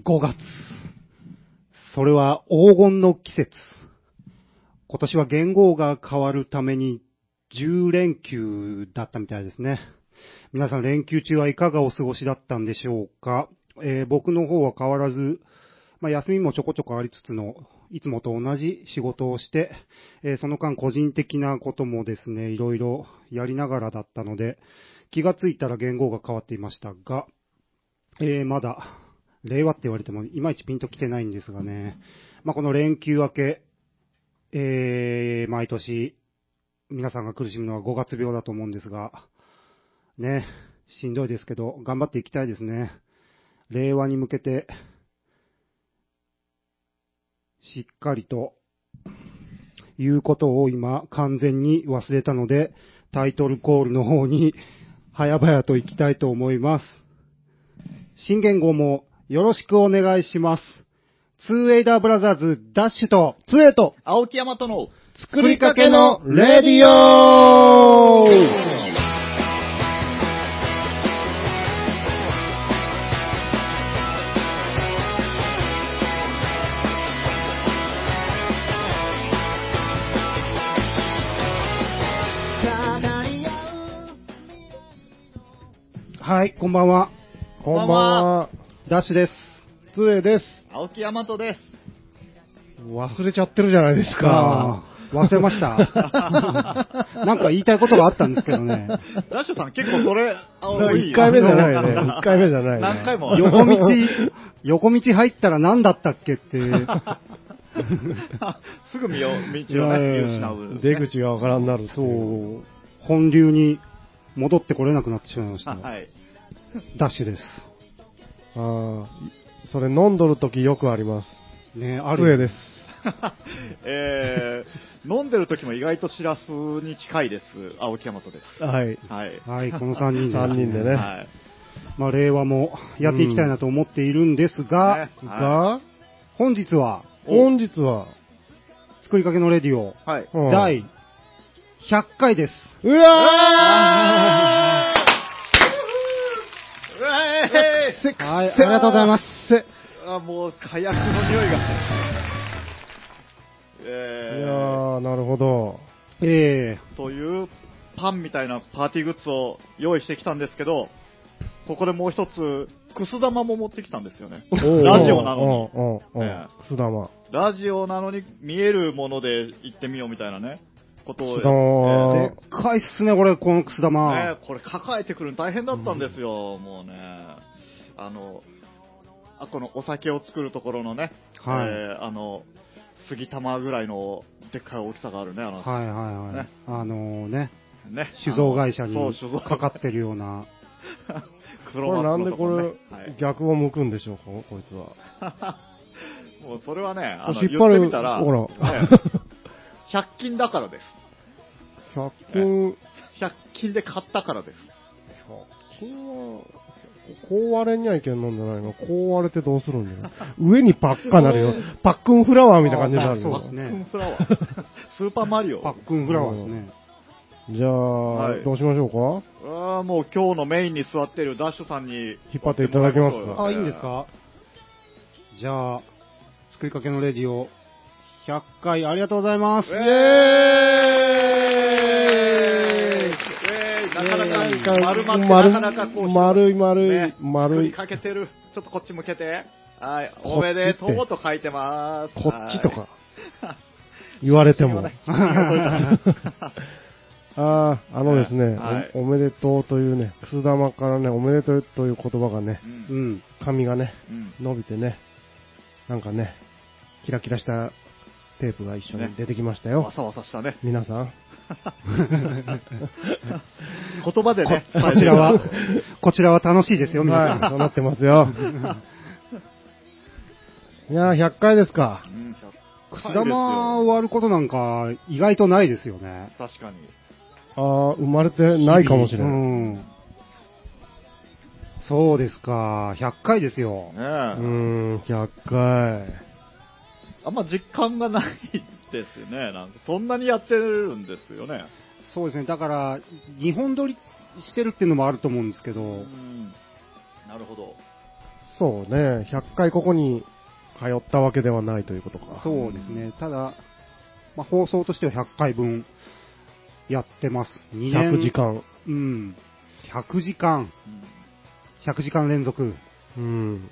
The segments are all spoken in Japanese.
5月。それは黄金の季節。今年は元号が変わるために10連休だったみたいですね。皆さん連休中はいかがお過ごしだったんでしょうか、えー僕の方は変わらず、まあ、休みもちょこちょこありつつの、いつもと同じ仕事をして、えーその間個人的なこともですね、いろいろやりながらだったので、気がついたら元号が変わっていましたが、えーまだ、令和って言われても、いまいちピンと来てないんですがね。まあ、この連休明け、えー、毎年、皆さんが苦しむのは5月病だと思うんですが、ね、しんどいですけど、頑張っていきたいですね。令和に向けて、しっかりと、いうことを今完全に忘れたので、タイトルコールの方に早々と行きたいと思います。新元号もよろしくお願いします。ツーエイダーブラザーズダッシュと、つえと、青木山との作りかけのレディオはい、こんばんは。こんばんは、ダッシュです。つえです。青木山とです。忘れちゃってるじゃないですか。忘れました。なんか言いたいことがあったんですけどね。ダッシュさん結構それ、一回目じゃないね。一回目じゃないね。何回も。横道、横道入ったら何だったっけって、すぐ見よう、道をね、見失う、出口がわからんなる。そう、本流に戻ってこれなくなってしまいました。はい。ダッシュです。ああ、それ飲んどるときよくあります。ね、ある。です。えー、飲んでる時も意外とシラスに近いです。青木山とです。はい。はい。はい、この3人で。三人でねはい。まあ、令和もやっていきたいなと思っているんですが、ねが、本日は、本日は、作りかけのレディオ、はい。うん第100回です。うわうえーはい、ありがとうございます。せあ、もう、火薬の匂いが。いえやー、ー、なるほど。えというパンみたいなパーティーグッズを用意してきたんですけど、ここでもう一つ、くす玉も持ってきたんですよね。ラジオなのに。うん、うん、うんええくす玉。ラジオなのに見えるもので行ってみようみたいなね、ことを。くす玉ー、はでっかいっすね、これ、このくすえ玉。ーねこれ抱えてくるの大変だったんですよ、もうね。あの、あ、このお酒を作るところのね、はいえーあの、杉玉ぐらいのでっかい大きさがあるね、あの、はいはいはい。ねあのね、ね。酒造会社にあのそう、酒造かかってるような。黒これなん松のとろでこれ、ねはい逆を向くんでしょうか、こいつは。もうそれはね、あの引っ張る言ってみたら、ほら ね100均だからです。100均、100均で買ったからです。100均は、こう割れにはいけんのんじゃないの？こう割れてどうするんだよ？上にパッカなるよ。パックンフラワーみたいな感じになるよあそうで。すねパックンフラワー。スーパーマリオ。パックンフラワーですね。じゃあ、はいどうしましょうか？あーもう今日のメインに座っているダッシュさんに引っ張っていただけますか？あ、いいんですか？じゃあ、作りかけのレディオ、100回ありがとうございます。イェーイえーな丸まって、なかなかこう、丸い丸い、ね丸い。かけてる。ちょっとこっち向けて。はい、おめでとうと書いてます。こっちとかはい。言われても。ああ、あのですね、はいお、おめでとうというね、くす玉からね、おめでとうという言葉がね、ううんん。髪がね、うん伸びてね、なんかね、キラキラしたテープが一緒に出てきましたよ。わさわさしたね。皆さん。言葉でね、ここちらは、こちらは楽しいですよ、皆はい、さ。そうんなってますよ。いやー、100回ですか。うんくす玉を割ることなんか意外とないですよね。確かに。あー、生まれてないかもしれない。うん。そうですか、100回ですよね。えうーん、100回。あんま実感がないですよね。なんかそんなにやってるんですよね。そうですね、だから、日本撮りしてるっていうのもあると思うんですけど、うんなるほど。そうね、100回ここに通ったわけではないということか。そうですね。ただ、まあ、放送としては100回分やってます。2年。100時。間。うん。100時間。100時間連続。うん。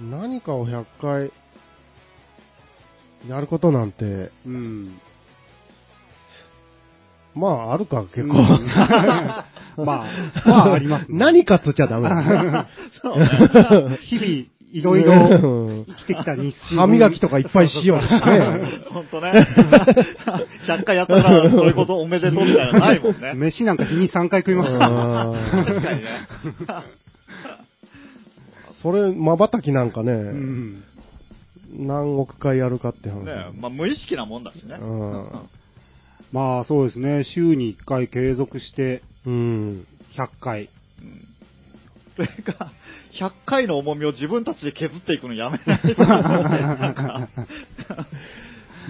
何かを100回やることなんて、うん。まああるか、結構。うん まあ、まああります、ね。何かっつっちゃダメだ ね。日々、いろいろうん生きてきた日数。歯磨きとかいっぱいしようしね。本当ね。100回やったから、それこそおめでとうみたいなのないもんね。飯なんか日に3回食いますから。確かにね。それ、瞬きなんかね、うん。何億回やるかって話。ねまあ無意識なもんだしね。うん まあそうですね、週に1回継続してうん。100回。うんというか、100回の重みを自分たちで削っていくのやめないと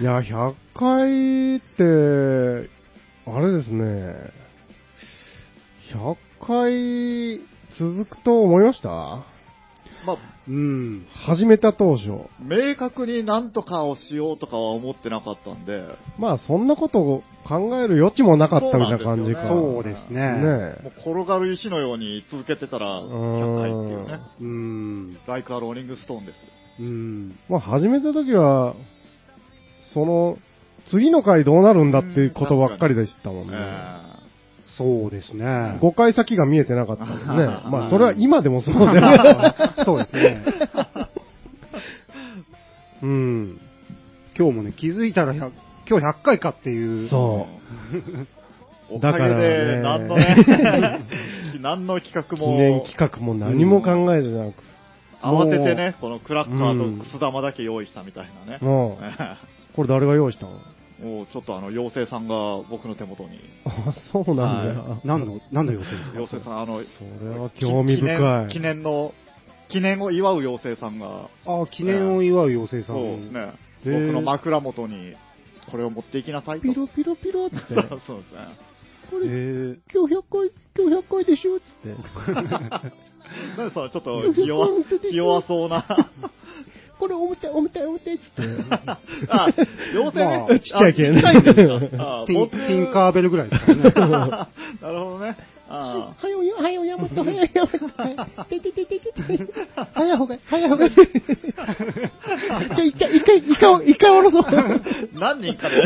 いや、100回って、あれですね、100回続くと思いました？まあ、うん。始めた当初。明確になんとかをしようとかは思ってなかったんで、まあ、そんなことを考える余地もなかったみたいな感じか。そうですね。ねもう転がる石のように続けてたら100回っていうね。うん。ライクアローリングストーンです。うん。まあ、始めた時は、その、次の回どうなるんだっていうことばっかりでしたもんね。えそうですね。5回先が見えてなかったもんね。まあ、それは今でもそうで。そうですね。うん。今日もね、気づいたら100今日100回かっていう。ーそおかげで、だからね何のね、何の企画記も、念企画も何も考えてなく。慌ててね、このクラッカーとくす玉だけ用意したみたいなね。これ誰が用意したの？もうちょっとあの、妖精さんが僕の手元に。あ、そうなんだよ。何の、何の要請ですか？妖精さん、あの、それは興味深い。記念の、記念を祝う妖精さんが、あ、記念を祝う妖精さん。そうですね、僕の枕元に、これを持っていきなさいと。ピロピロピロっつって、そうですね。これ、え今日100回、今日100回でしょ？っつって。なんでそのちょっと気弱、気弱そうな。これ重たい、重たい、重たいっつって。あ、妖精ね。まあちっちゃいけんあちっちゃいん カーベルぐらいですからね。なるほどね。あはよよ、はよ、やもと、はよ、やもと。てててててて。早い方がいい、早い方がいい。ちょ、一回、一回、一回、一回下ろそう。あ何人かで。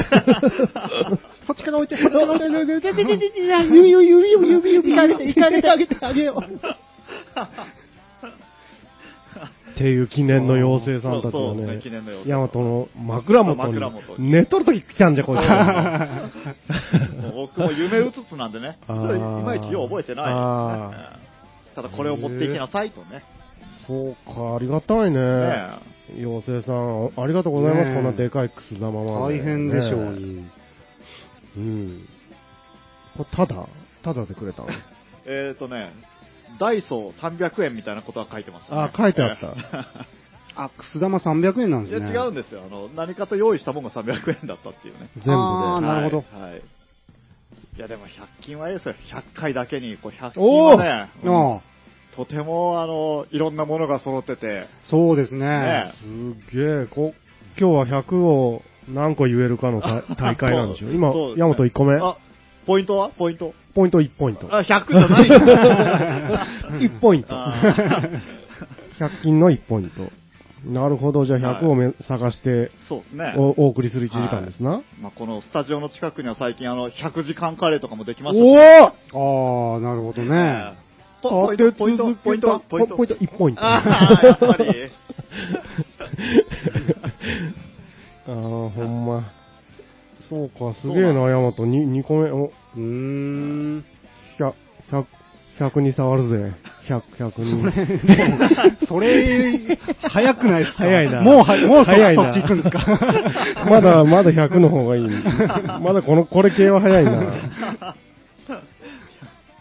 そっちから置いて、そっちから置いて、ててててて指、指、指、指、指、指、あげて、一回あげて、あげて、あげよう。っていう記念の妖精さんたちがねヤマトの枕元にに、寝とるとき来たんじゃ、こいつ。僕も夢うつつなんでね、それいまいちよう覚えてないね。ただこれを持っていきなさいとね。そうか、ありがたいね。ね妖精さん、ありがとうございます。こんなでかいくす玉まで。大変でしょうねに。うん。これ、ただ？ただでくれたの？えっとね、ダイソー300円みたいなことは書いてました、ね。あ書いてあった あ、くす玉300円なんでいやすね。違うんですよあの。何かと用意したものが300円だったっていうね。全部で。あーなるほどはい。はいいやでも100均はいいですよ。100回だけに、こう100均はね、うんああ、とてもあの、いろんなものが揃ってて、そうですね。ねすげえ、こ、今日は100を何個言えるかの大 大会なんでしょ？今ヤマト1個目あ、ポイントは？ポイント？ポイント1ポイント。あ、100じゃないよ 1ポイント。あ100均の1ポイント。なるほど、じゃあ100をめ、探してそうですね。おお送りする1時間ですな。まあ、このスタジオの近くには最近あの、100時間カレーとかもできましたねおああ、なるほどね。ポポイント、ポイント、ポイント、ポイント。ポイント1ポイント。ああ、やっぱり。あー、ほんま。そうか、すげえな、ヤマト。2, 2個目、お、うーん。100、100、100に触るぜ。100、100に。それ、早くないですか？早いなもうは、もうそ早いなそっち行くんですか？まだ、まだ100の方がいい。まだこの、これ系は早いな。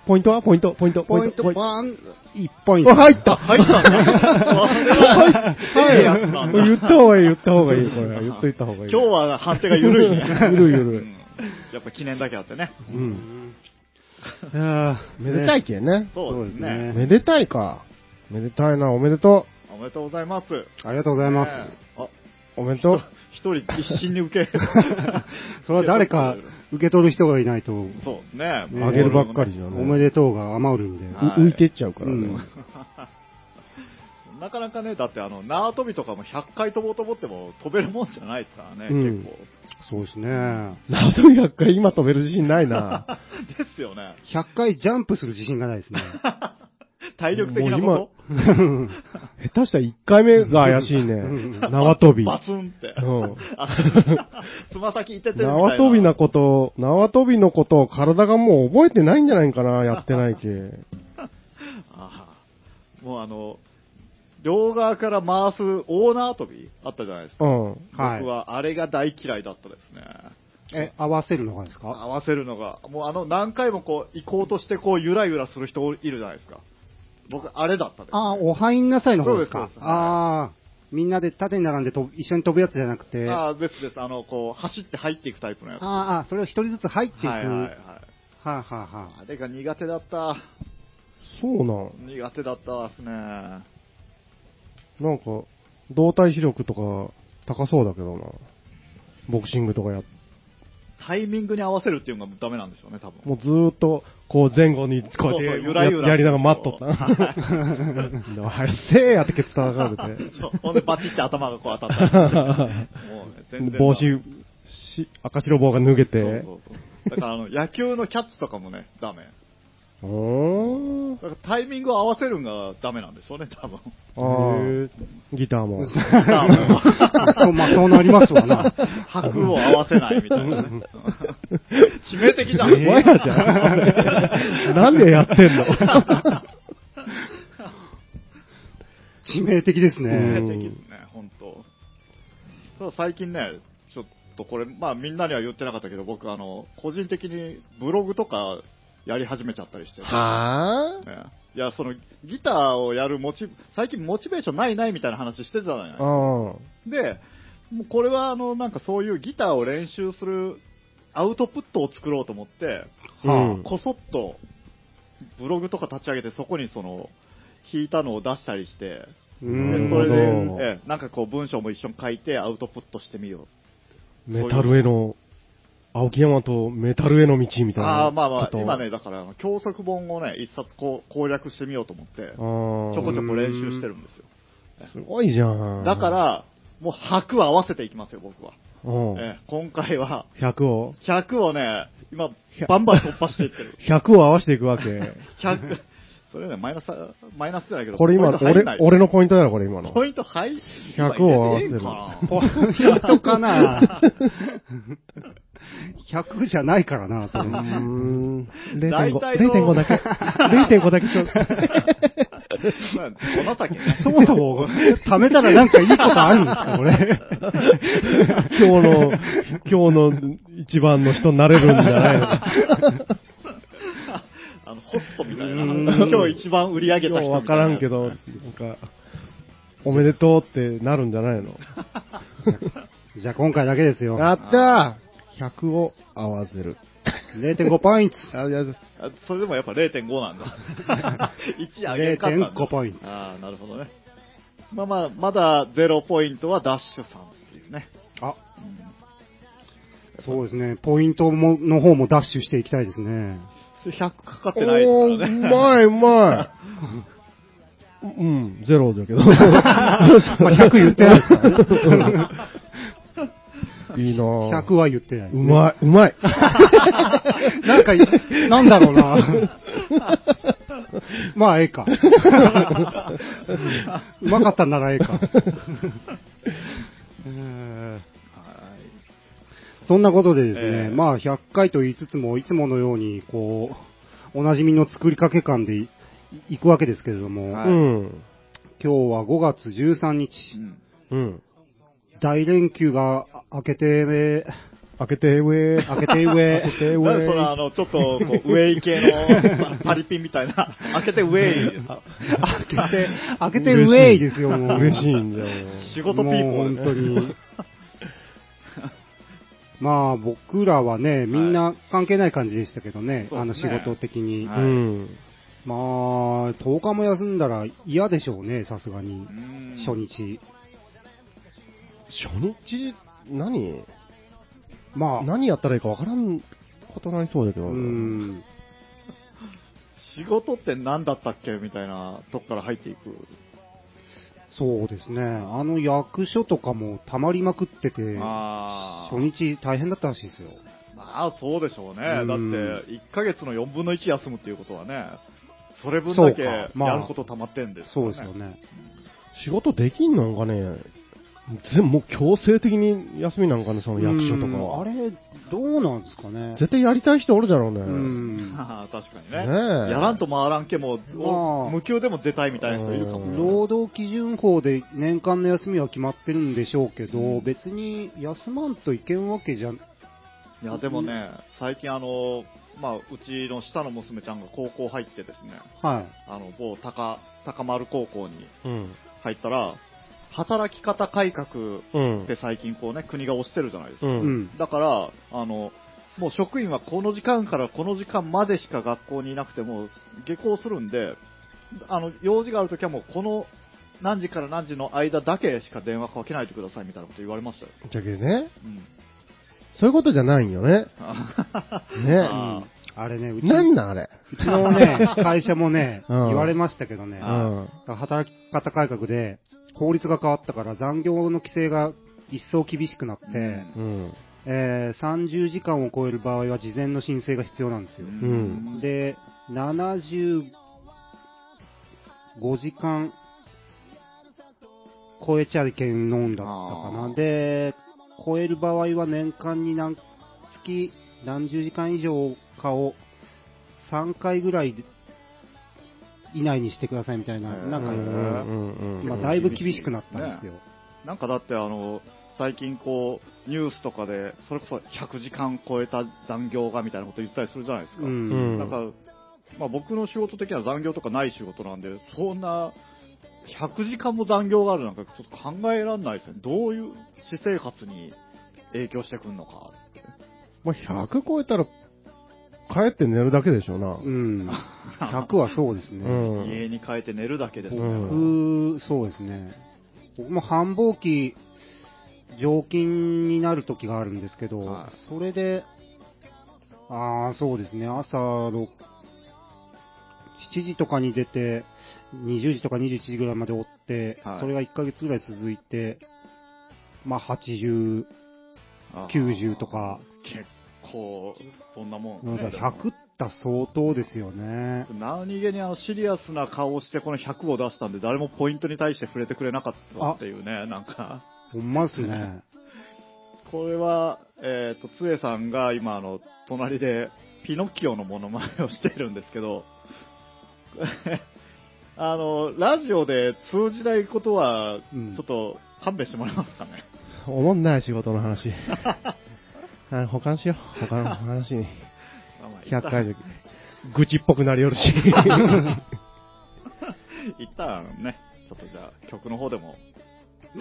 ポイントは？ポイント、ポイント、ポイント、ポイント。ワン、1ポイント。あ入った入ったね。はいいやつなんだ言った方がいい、言った方がいい、これ。言っといた方がいい。今日は判定が緩いね。ゆるゆるうんやっぱ記念だけあってね。うん。あめでたいけんね。そうですね。めでたいか。めでたいな、おめでとーめでとうございます。ありがとうございます。あ、おめでとう。一人一心に受け。それは誰か 受け取る人がいないと、そうですね。ねあげるばっかりじゃね。おめでとうが余るんで。はいう浮いてっちゃうからね。うん なかなかね、だってあの、縄跳びとかも100回飛ぼうと思っても飛べるもんじゃないですからね、うん結構。そうですね。縄跳び100回今飛べる自信ないな。ですよね。100回ジャンプする自信がないですね。体力的なもこ 下手したら1回目が怪しいねうん。縄跳び。とバツンって。うんあつま先いててみたいな。縄跳びなこと、縄跳びのことを体がもう覚えてないんじゃないかな、やってないけ。ああもうあの、両側から回す大縄跳びあったじゃないですか。うん。はい僕はあれが大嫌いだったですね。え、合わせるのがですか？合わせるのが、もうあの何回もこう行こうとしてこうゆらゆらする人いるじゃないですか。僕、あれだったです、ね。あー、お入んなさいの方ですか？そうですそうですああ、みんなで縦に並んでと一緒に飛ぶやつじゃなくて、あああ、ですです。あの、こう、走って入っていくタイプのやつ。あー、それを一人ずつ入っていく。はいはいはい。はあ、はあはあ、あれが苦手だった。そうなん。苦手だったですね。なんか、動体視力とか高そうだけどな。ボクシングとかやっタイミングに合わせるっていうのがダメなんでしょうね、多分。もうずーっと、こう前後にこうやってゆらゆらややりながら待っとった。な。早せえやってケツ叩かれて。そうほんでバチって頭がこう当たったりして。もうね、全然。帽子、し赤白帽が脱げそうて。そうそう。だからあの、野球のキャッチとかもね、ダメ。だからタイミングを合わせるのがダメなんでしょうね、多分。あーギターも。そう まあ、そうなりますわな。拍を合わせないみたいなね。致命的じゃん。じゃん。なんでやってんの？致命的です致ね。命的ですね、本当。そう最近ね、ちょっとこれ、まあみんなには言ってなかったけど、僕あの、個人的にブログとかやり始めちゃったりして。はぁねいや、その、ギターをやるモチ、最近モチベーションないないみたいな話してたじゃないですか。あで、もうこれはあの、なんかそういうギターを練習するアウトプットを作ろうと思って、あ。うん。こそっとブログとか立ち上げて、そこにその、弾いたのを出したりして、それで、ええなんかこう文章も一緒に書いてアウトプットしてみよメタルへの、青木山とメタルへの道みう。たいな。ああ、まあまあ、今ね、だから教則本をね、一冊こう攻略してみようと思って、あちーょこちょこ練習してるんですよ。すごいじゃん。だか、ら、もう拍は合わせていきますよ、僕は。うん。ええ今回は、100を、100をね、今、バンバン突破していってる。100を合わせていくわけ。100、それね、マイナス、マイナスじゃないけど、これ今、俺俺のポイントだろ、これ今の。ポイント入100を合わせる ポイントかな100じゃないからな、それ うーん。0.5、大体の0.5だけ。0.5だけちょうだい。まあこの先ね。そもそも、貯めたらなんかいいことあるんですか、これ。今日の、今日の一番の人になれるんじゃないの？あの、ホストみたいな。うん今日一番売り上げた人わからんけど、なんか、おめでとうってなるんじゃないの？じゃあ今回だけですよ。やったー !100 を合わせる。0.5ポイント。あ、いや、あそれでもやっぱ0.5なんだ。1上げんかったんだ。0.5ポイントああ、なるほどね。まあまあ、まだ0ポイントはダッシュさんっていうね。あ、そうですね。ポイントもの方もダッシュしていきたいですね。それ100かかってないですからね。うまい、うまい。うん、ゼロだけど。まあ100言ってないですからね。いいなぁ。100は言ってないね、うまい、うまい。なんか、なんだろうな。まあ、ええか。うまかったんならええか。えーそんなことでですね、ええまあ、100回と言いつつも、いつものように、こう、おなじみの作りかけ感でいいくわけですけれども、はいうん。今日は5月13日、うんうん。大連休が明けて、開けて上。明けて上開けてなん。あの、ちょっと、こう、ウェイ系の パリピンみたいな、開けてウェイ。開けて、開けてウェイですよ、もう。嬉しいんだよ。仕事ピーポーもう本当に。まあ僕らはね、みんな関係ない感じでしたけどね、そうあの仕事的に。はいうん。まあ、10日も休んだら嫌でしょうね、さすがに。うん初日。初日、何？まあ、何やったらいいかわからんことになりそうだけど。うん。仕事って何だったっけみたいなとこから入っていく。そうですね。あの役所とかも溜まりまくってて、あ初日大変だったらしいですよ。まあ、そうでしょうね。うんだって、1ヶ月の4分の1休むっていうことはね、それ分だけやること溜まってんですそよね。うですよね。仕事できんのかね全もう強制的に休みなんかね、その役所とかうんは。あれ、どうなんですかね。絶対やりたい人おるじゃろうね。うん。確かにねね。えやらんと回らんけも、まあ無給でも出たいみたいな人いるかもうんね。労働基準法で年間の休みは決まってるんでしょうけど、うん別に休まんといけんわけじゃ、いや、でもね、最近あの、まあ、うちの下の娘ちゃんが高校入ってですね、はあの、某高、高丸高校にうん。入ったら、働き方改革うんっ。て最近こうね、国が推してるじゃないですか。う。んん。だから、あの、もう職員はこの時間からこの時間までしか学校にいなくても、下校するんで、あの、用事があるときはもうこの何時から何時の間だけしか電話かけないでくださいみたいなこと言われましたよ。じゃけね、うん。そういうことじゃないんよね。ね。ああれね、うちなんなんあれ？うちのね、会社もね、うん言われましたけどね、うん。働き方改革で法律が変わったから残業の規制が一層厳しくなって、うんうん。えー30時間を超える場合は事前の申請が必要なんですよ。んで、75時間超えちゃいけんのんだったかな。で、超える場合は年間に何月何十時間以上かを3回ぐらい以内にしてくださいみたいな、なんか。まあ、だいぶ厳しくなったんですよ。なんかだってあの、最近こう、ニュースとかで、それこそ100時間超えた残業がみたいなこと言ったりするじゃないですか。うんうんなんか、まあ僕の仕事的には残業とかない仕事なんで、そんな、100時間も残業があるなんかちょっと考えられないですね。どういう私生活に影響してくるのか。まあ、100超えたら、帰って寝るだけでしょうな。うん。100はそうですね。うん家に帰って寝るだけですね。うん100、そうですね。僕も繁忙期、常勤になる時があるんですけど、はいそれで、ああ、そうですね、朝6 7時とかに出て、20時とか21時ぐらいまで追って、はいそれが1ヶ月ぐらい続いて、まあ80、あー90とか、結構、そんなもんなんかですね。100った相当ですよね。何気にあのシリアスな顔をしてこの100を出したんで、誰もポイントに対して触れてくれなかったっていうね、なんか。ほんまっすね。これは、えっ、と、つえさんが今、あの、隣で、ピノッキオのモノマネをしているんですけど、あの、ラジオで通じないことは、ちうんょっと勘弁してもらえますかね。おもんない仕事の話。はい保管しよう。他の話に。まあまあ100回で、愚痴っぽくなりよるし。一旦ね、ちょっとじゃあ、曲の方でも、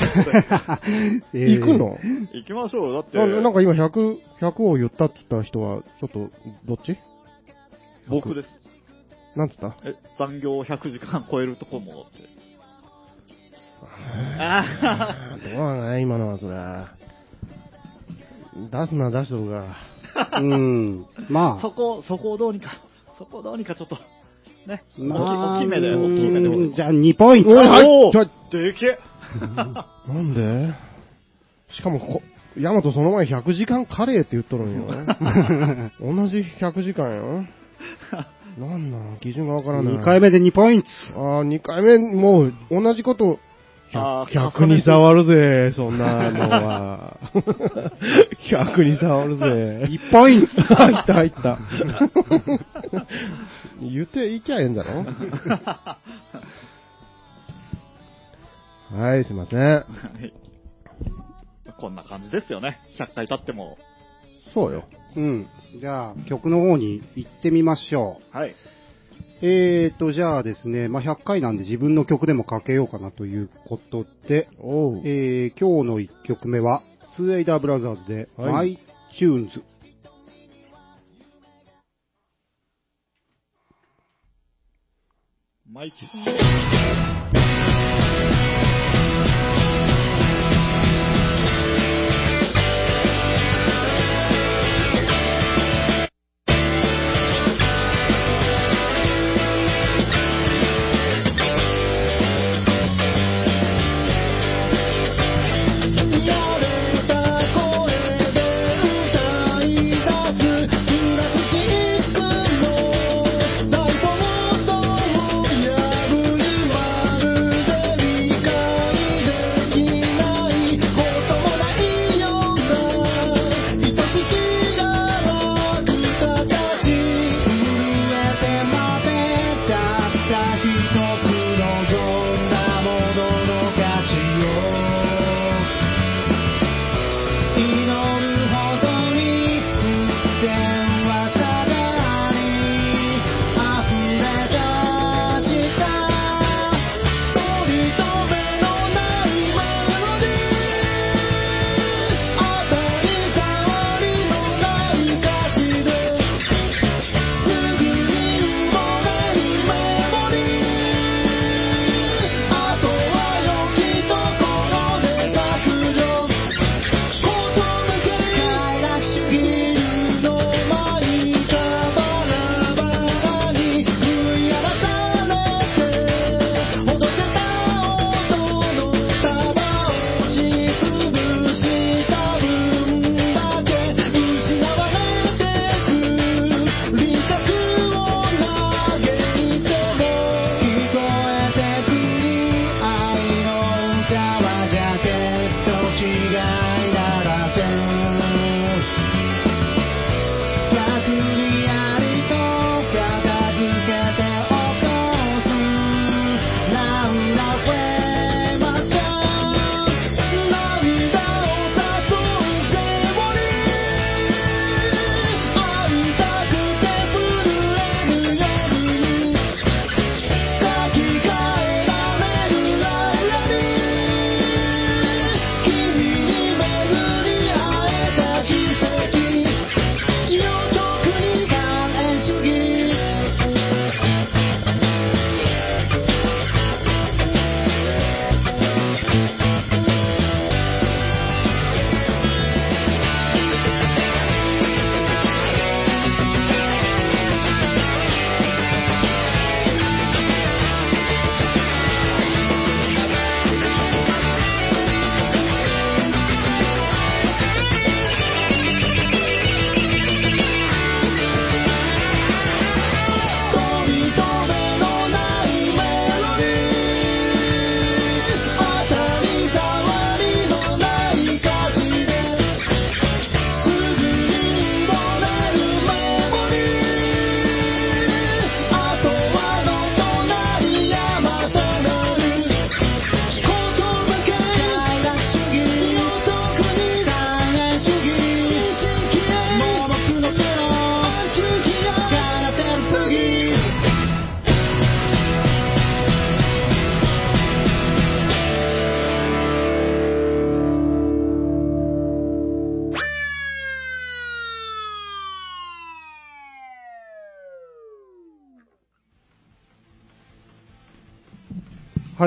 えー行くの？行きましょう。だって、ななんか今100、100を言ったって言った人は、ちょっと、どっち？僕です。なんつった？え、残業100時間超えるとこもって。あどうなんだね、今のはそれ。出すな、出しとるが。うん。まあ、そこ、そこをどうにか、そこをどうにかちょっと、ね、まあ、大きめで、大きめで。うんじゃあ2ポイント。おいはいでけえなんで？しかもこ、ヤマトその前100時間カレーって言っとるんよ。同じ100時間よ。なんなん基準がわからない。2回目で2ポイント。ああ、2回目、もう、同じこと、あー100に触るぜ、そんなのは。100に触るぜ。1ポイント。入った入った。言っていきゃええんだろ？はい、すいません。はいこんな感じですよね。100回経っても。そうよ。うん。じゃあ、曲の方に行ってみましょう。はい。えーと、じゃあですね、まあ、100回なんで自分の曲でもかけようかなということで。えー、今日の1曲目は、ツーエイダーブラザーズで、はい My Tunes。マイキは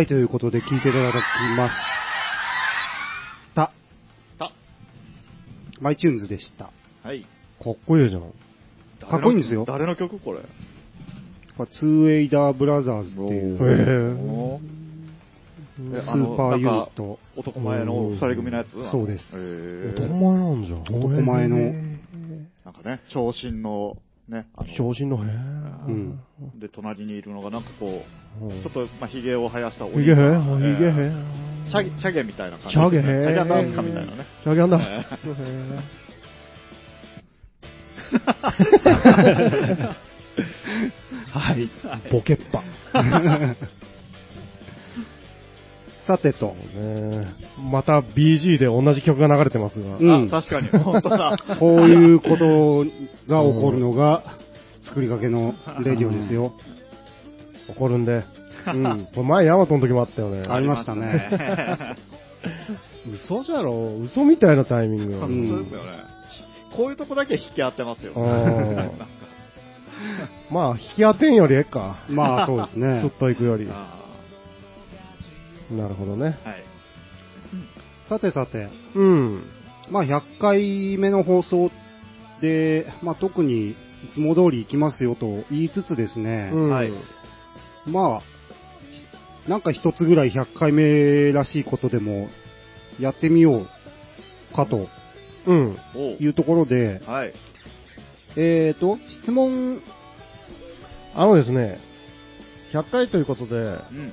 い、ということで聞いていただきました。た。 My Tunes でした。はい。かっこいいじゃん。かっこいいんですよ誰の曲これ？これツーエイダーブラザーズっていう、スーパーユニット。男前の二人組のやつ？そうですへー男前なんじゃん。男前のへなんかね、長身の、ね、あのー長身のへん。で、隣にいるのがなんかこう、うん。ちょっと、まあ、髭を生やしたおひげへ兄さん。ひげへ？えーチャゲ、チャゲみたいな感じ。チャゲへ。チャゲなんかみたいなね。チャゲあんだ。え はい。ボケっぱ。さてと、ねまた BG で同じ曲が流れてますが。うんあ、確かに、本当だ。こういうことが起こるのが、作りかけのレディオですよ。怒るんで。うん。これ前ヤマトの時もあったよね。ありましたね。嘘じゃろ嘘みたいなタイミング。本当ですよね。こういうとこだけ引き合ってますよ。まあ、引き当てんよりええか。まあそうですすっね。と行くより。あなるほどね。ーはい。さてさて、うん。まあ100回目の放送で、まあ特にいつも通り行きますよと言いつつですね、うん。はいまあ、なんか一つぐらい100回目らしいことでもやってみようかとうん。いうところで、はい。えーと、質問、あのですね、100回ということで、うん。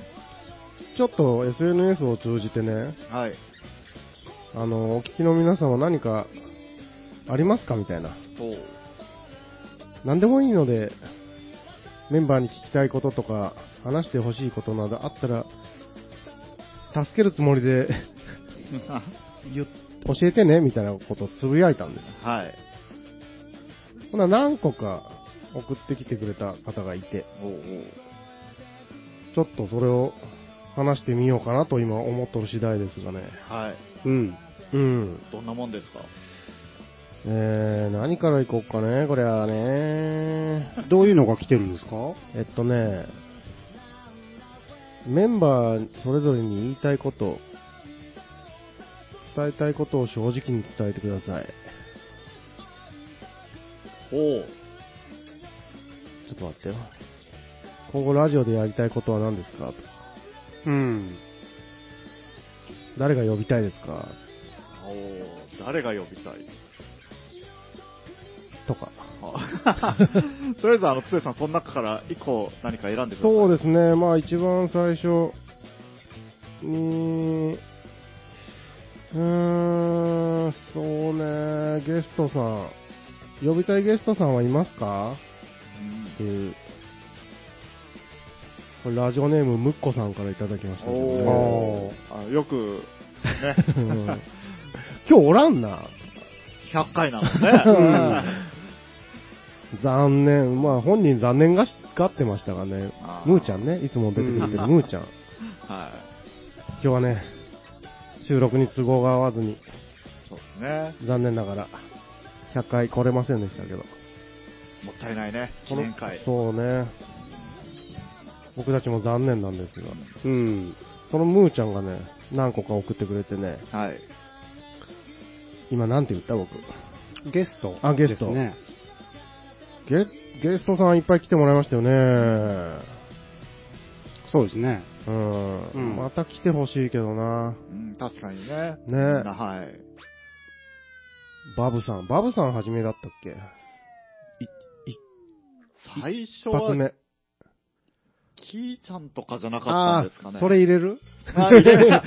ちょっと SNS を通じてね、はい。あの、お聞きの皆さんは何かありますかみたいな。何でもいいので、メンバーに聞きたいこととか、話してほしいことなどあったら、助けるつもりで 教えてね、みたいなことをつぶやいたんです。はい。ほな、何個か送ってきてくれた方がいて、おうおうちょっとそれを話してみようかなと今思っとる次第ですがね。はい。うん。うん。どんなもんですか？えー、何からいこうかね、これはね。どういうのが来てるんですか？えっとね、メンバーそれぞれに言いたいこと、伝えたいことを正直に伝えてください。おうちょっと待ってよ。今後ラジオでやりたいことは何ですか？とうん。誰が呼びたいですか？おう誰が呼びたい？とか。あ とりあえず、あの、つえさん、その中から1個何か選んでください。そうですね、まあ一番最初に、うーん、そうね、ゲストさん、呼びたいゲストさんはいますか？っていう、これラジオネームむっこさんからいただきましたけどねおーあよく、ね、うん今日おらんな。100回なのね。残念。まあ本人残念がしがってましたがねあ。ームーちゃんね。いつも出てくれてるムーちゃん。は今日はね、収録に都合が合わずに、い。そうですね。残念ながら、100回来れませんでしたけど。もったいないね。記念会。そうね。僕たちも残念なんですが。うん。そのムーちゃんがね、何個か送ってくれてね、はい。今なんて言った僕？ゲスト。あゲストですね。ゲ、ゲストさんいっぱい来てもらいましたよね。そうですね。うん。うんまた来てほしいけどな。うん、確かにね。ねはい。バブさん。バブさん初めだったっけ？い最初一発は、目。キーちゃんとかじゃなかったあんですかね。それ入れる？あ入れ過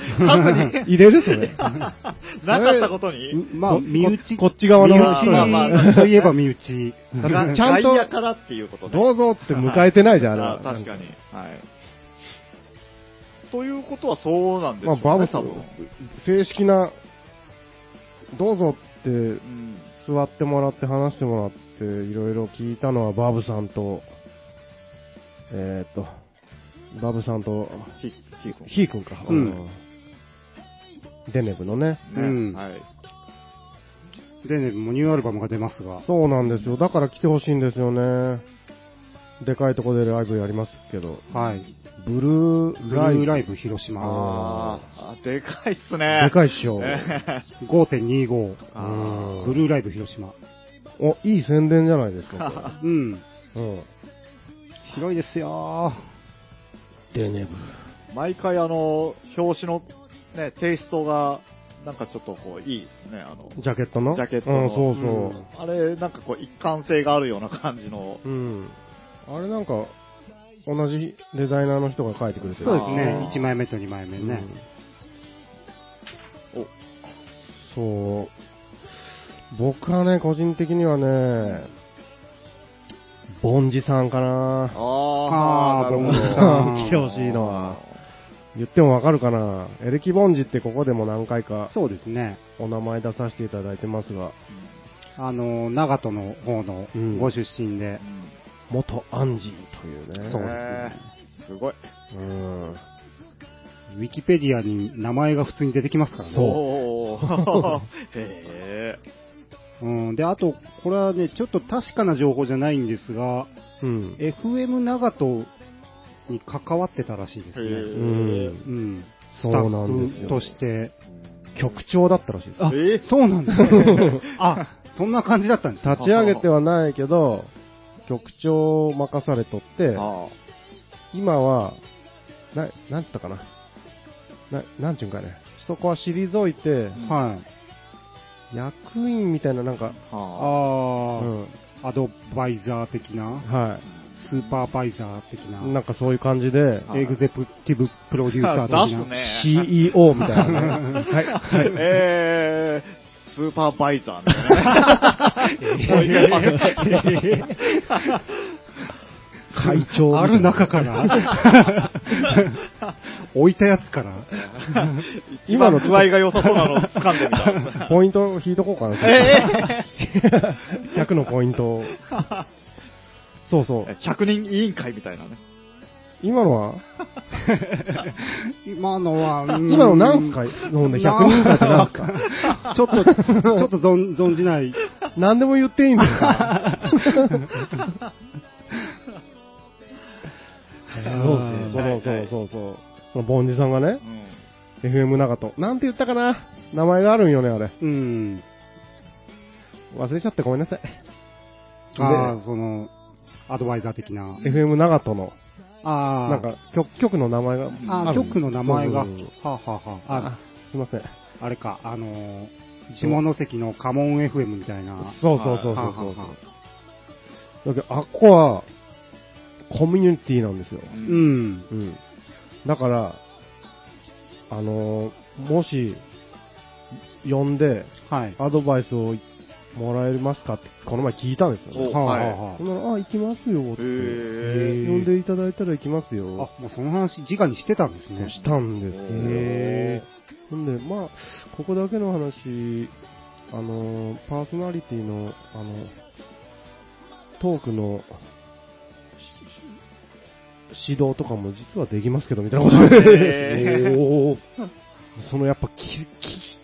去に入れるそれ。なかったことに？まあ、こ身内？ここっち側の身まあまあま内あといえば身内。がちゃんとからっていうことね。どうぞって迎えてないじゃん、あれはあ確かに。はい。ということはそうなんですまあ、バブさん正式な、どうぞってうん。座ってもらって話してもらって、いろいろ聞いたのはバブさんと、えーっと、バブさんと、ひ、ひーくん。ヒー君か。うんデネブのね。ねうんはい。でね、もうニューアルバムが出ますが。そうなんですよ。だから来てほしいんですよね。でかいとこでライブやりますけど。はい。ブルーライブ。ーライブ広島。あーあ、でかいっすね。でかいっしょ。ね 5.25。あブルーライブ広島。お、いい宣伝じゃないですか、うん。うん。広いですよデネブ。毎回あの、表紙のね、テイストが、なんかちょっとこう、いいですね、あの、ジャケットの？ジャケットのうん、そうそう。あれ、なんかこう、一貫性があるような感じの、うん。あれなんか、同じデザイナーの人が書いてくれてる。そうですねあ。ー1枚目と2枚目ね。うんそう。僕はね、個人的にはね、ボンジさんかな。ああボンジさん来てほしいのは。言ってもわかるかな。エレキボンジってここでも何回かそうですね。お名前出させていただいてますが、あの、長門の方のうんご出身で、元アンジーというね。そうですねすごい。うん。ウィキペディアに名前が普通に出てきますからね。そう へうん。で、あと、これはね、ちょっと確かな情報じゃないんですが、うん。FM 長門に関わってたらしいですね。うん。うん。そうなんですよスタッフとして。局長だったらしいです。あ、えー？そうなんですね。あ、そんな感じだったんですね立ち上げてはないけど、局長を任されとって、あ今は、な、なんて言ったかな。な、なんちゅうんかね。そこは退いて、はい。役員みたいななんか、あ。はあー、うん。アドバイザー的な、はスーパーバイザー的な、い。なんかそういう感じで、はいエグゼクティブプロデューサー的な？ね。CEO みたいなね。はい。はい。えー、スーパーバイザーみたいなね。会長。ある中から、置いたやつから、今の具合が良さそうなのを掴んでみた。ポイント引いとこうかな。え100のポイントを。そうそう。100人委員会みたいなね。今のは？今のは、うん今の何すか？飲んで100人会って何すか？ちょっと、ちょっと存存じない。何でも言っていいんですか？そうそうそうそうそうそう。そのボンジさんがねう、ん。FM 長門。なんて言ったかな？名前があるんよね、あれ。うん。忘れちゃってごめんなさい。ああ、その、アドバイザー的な。FM 長門の、ああ、なんか局、局の名前がああ、ある局の名前が、はあ、はあはあ、ああ、すいません。あれか、あのー、下関のカモン FM みたいな。そうそうそうそうそうはあはあはだけど、あっこは、コミュニティなんですよ。う。ん。うん。だから、あのーもし、呼んで、はい。アドバイスをもらえますかって、この前聞いたんですよ、ね。おはあ、はいはあ行きますよって。呼んでいただいたら行きますあ。よ。あ、もうその話、直にしてたんですね。したんですよ。へほんで、まあ、ここだけの話、あの、パーソナリティの、あの、トークの、し指導とかも実はできますけど、みたいなことでへー おーそのやっぱき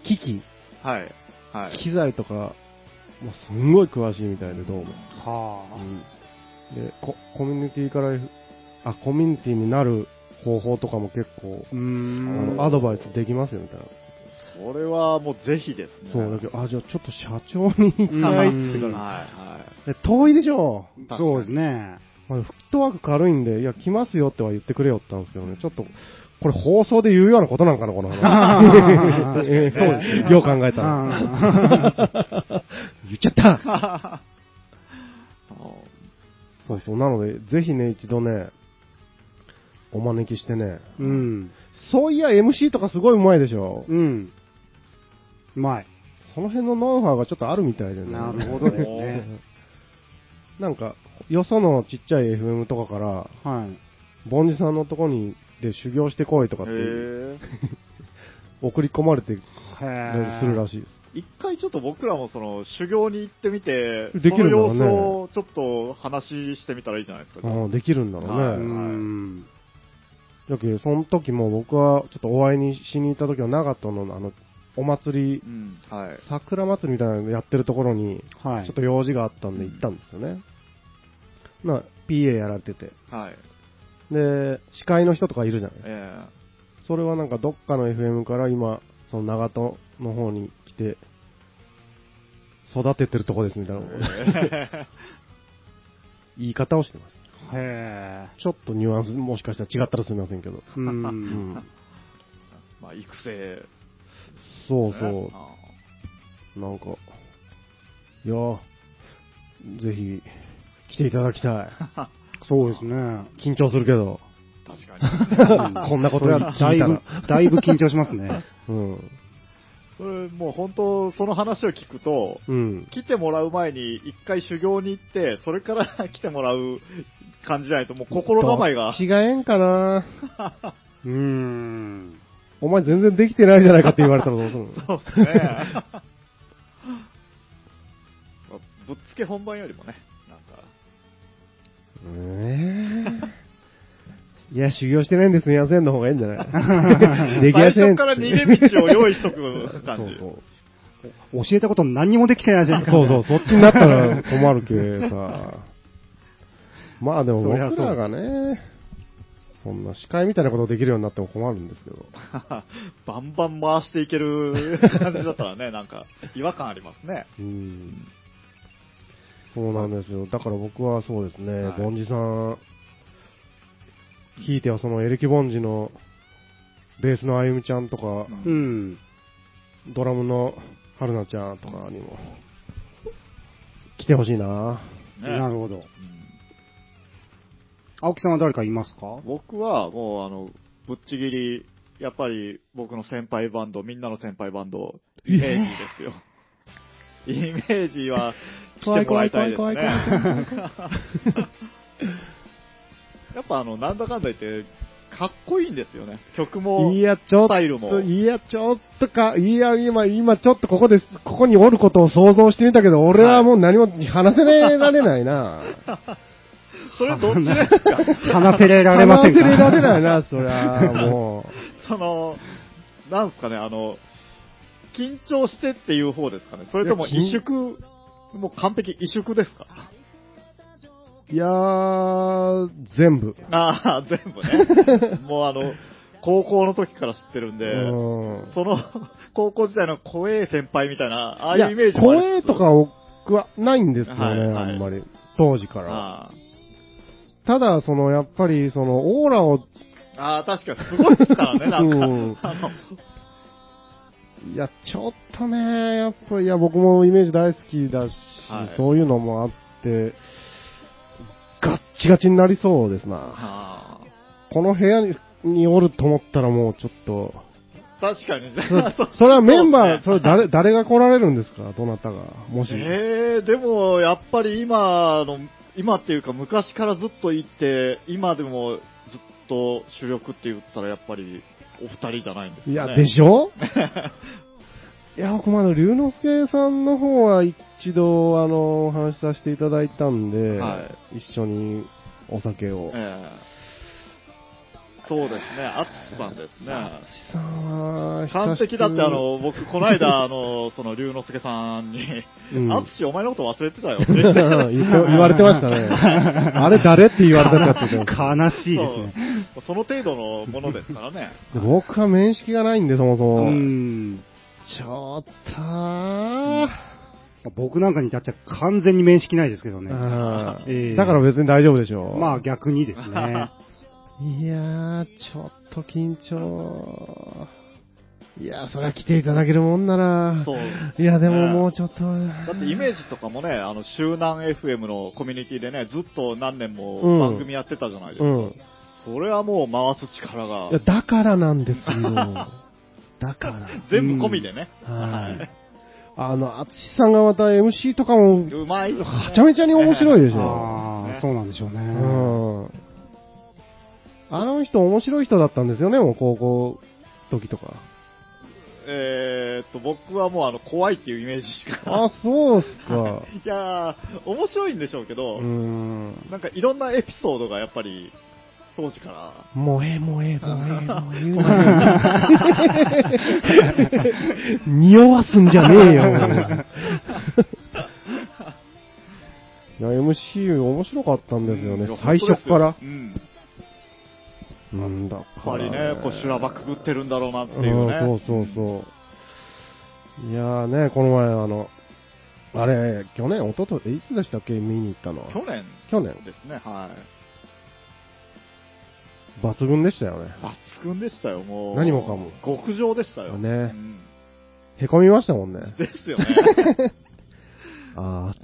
き機器、はい。はい。機材とか、まあ、すんごい詳しいみたいで、どうも。はあ。でコ、コミュニティから、あ、コミュニティになる方法とかも結構、あん。のアドバイスできますよ、みたいな。それはもうぜひですね。そう、だけど、あ、じゃあちょっと社長に行きたいってうんから、はいはで遠いでしょそうですね。まあ、フットワーク軽いんで、いや、来ますよっては言ってくれよって言ったんですけどね、ちょっと、これ放送で言うようなことなんかな、この話。えーそうですね。よう考えたら。あ言っちゃったい。そうそう、なので、ぜひね、一度ね、お招きしてね、ーうん。そういや MC とかすごい上手いでしょ。うん。うまい。その辺のノウハウがちょっとあるみたいでね。なるほどですね。なんか、よそのちっちゃい FM とかから、はい。ボンジさんのとこにで修行してこいとかって 送り込まれてするらしいです。一回ちょっと僕らもその修行に行ってみて、できるねその様子をちょっと話してみたらいいじゃないですか。ああできるんだろうはうね。ん。だけど、その時も僕はちょっとお会いにしに行った時は長門のあの、お祭りう、ん、はい。桜祭りみたいなのやってるところに、はい。ちょっと用事があったんで行ったんですよね。な、PA やられてて。はい。で、司会の人とかいるじゃないえそれはなんかどっかの FM から今、その長門の方に来て、育ててるとこですみたいな、え 言い方をしてます。へちょっとニュアンスもしかしたら違ったらすみませんけど。ーう。うんん。まあ、育成、そうそう。なんか、いやーぜひ、来ていただきたい。そうですね。緊張するけど。確かに。こんなことそれ聞はいだいぶだいぶ緊張しますね。うん。それもう本当、その話を聞くと、うん。来てもらう前に一回修行に行って、それから 来てもらう感じじゃないと、もう心構えが。違えんかな うーん。お前全然できてないじゃないかって言われたらどうするの？そうですね。ぶっつけ本番よりもね、なんか、ええいや、修行してないんですみませんの方がいいんじゃない？で き最やせん初から逃げ道を用意しとく感じ。そう教えたこと何にもできてないじゃないか。そうそうそう、そっちになったら困るけさ。まあでも僕らがね、そんな司会みたいなことできるようになっても困るんですけど。バンバン回していける感じだったらね、なんか、違和感ありますね。うん。そうなんですよ。だから僕はそうですね、はいボンジさん、ひいてはそのエレキボンジのベースのあゆみちゃんとか、うん。ドラムの春菜ちゃんとかにも、来てほしいなねなるほど。うん青木さんは誰かいますか？僕はもう、あの、ぶっちぎり、やっぱり僕の先輩バンド、みんなの先輩バンド、イメージですよ。イメージは来てもらいたいです怖い怖いやっぱあの、なんだかんだ言って、かっこいいんですよね。曲も、いや、ちょっスタイルもと、いや、ちょっとか、いや、今、今、ちょっとここです、ここにおることを想像してみたけど、俺はもう何も話せられないな。それどっちですか？話せられませんか？話せられないな、そりゃ、もその、なんすかね、あの、緊張してっていう方ですかね？それとも萎縮、もう完璧萎縮ですか？う。いやー、全部。ああ、全部ね。もうあの、高校の時から知ってるんで、うんその、高校時代の怖え先輩みたいな、ああいうイメージもあり怖えとか僕はないんですよね、はいはいあんまり。当時から。あただ、その、やっぱり、その、オーラを、あああ、確かにすごいですからね、なんか。うんあのいや、ちょっとね、やっぱり、いや、僕もイメージ大好きだし、はいそういうのもあって、ガッチガチになりそうですな。あこの部屋ににおると思ったらもうちょっと、あ確かに。そ それはメンバー、それ誰、誰が来られるんですか？どなたが？もし。えー、でも、やっぱり今の、今っていうか昔からずっといて、今でもずっと主力って言ったらやっぱりお二人じゃないんですかね。いや、でしょ？いや、僕もあの、龍之介さんの方は一度、あの、お話しさせていただいたんで、は一緒にお酒を。ええそうですね、アツシさんですね。完璧だって、あ、の、僕、この間、あの、その、龍之介さんに、うんアツシお前のこと忘れてたよって 言って言われてましたね。あれ誰って言われたかって悲しいですね。その程度のものですからね。で僕は面識がないんで、そもそも。うん。ちょっとー僕なんかに至っちゃ完全に面識ないですけどね。だから別に大丈夫でしょう。まあ逆にですね。いやー、ちょっと緊張。いやー、そりゃ来ていただけるもんなら。そう。いや、でももうちょっと。だってイメージとかもね、あの、周南 FM のコミュニティでね、ずっと何年うんも番組やってたじゃないですか。うん。いそれはもう回す力がや、、だからなんですよ。だから。全部込みでね。はい。あの、あつしさんがまた MC とかも、うまい。はちゃめちゃに面白いでしょ。ああ、そうなんでしょうね。うん。あの人面白い人だったんですよね、もう高校時とか。えーっと、僕はもうあの、怖いっていうイメージしか。あ、そうっすか。いやー、面白いんでしょうけど、うん。なんかいろんなエピソードがやっぱり、当時から、もうええ、もうええ、もうええ。匂わすんじゃねえよ。いや、MC 面白かったんですよね最初からうん。なんだやっぱりね、こう修羅場くぐってるんだろうなっていうね。うんそうそうそう。いやーね、この前あの、あれ、去年、一昨日いつでしたっけ見に行ったのは。去年去年ですね、はい。抜群でしたよね。抜群でしたよ、もう。何もかも極上でしたよ。ねうんへこみましたもんね。ですよね。あ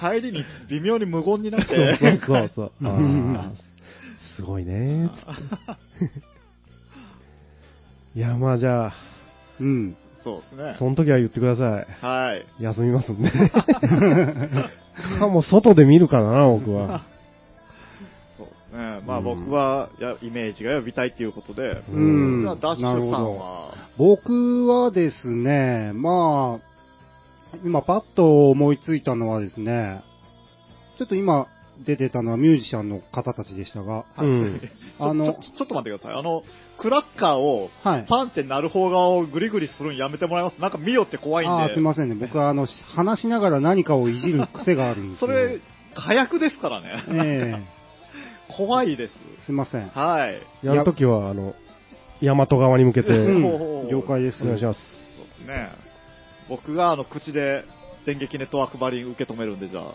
帰りに微妙に無言になっー、て。そうそうそう。あ ーすごいね。いや、まあじゃあ、うん。そうですね。その時は言ってください。はい。休みますんで。かも外で見るからな、僕は。そうですね。まあうん僕は、やイメージが呼びたいっていうことで、うんじゃあダッシュさんは、僕はですね、まあ、今パッと思いついたのはですね、ちょっと今出てたのはミュージシャンの方たちでしたが、うん。ああののちょちょっと待ってください。あの、クラッカーを、はい。パンって鳴る方側をグリグリするのやめてもらいます？なんか見よって怖いんで。すいませんね。僕はあの、話しながら何かをいじる癖があるんですよ。それ、火薬ですからね。え 怖いです。えすいません。はい。やるときは、あの、大和側に向けて、うん了解です。お願いしますね。僕があの口で電撃ネットワークバリン受け止めるんで、じゃあ。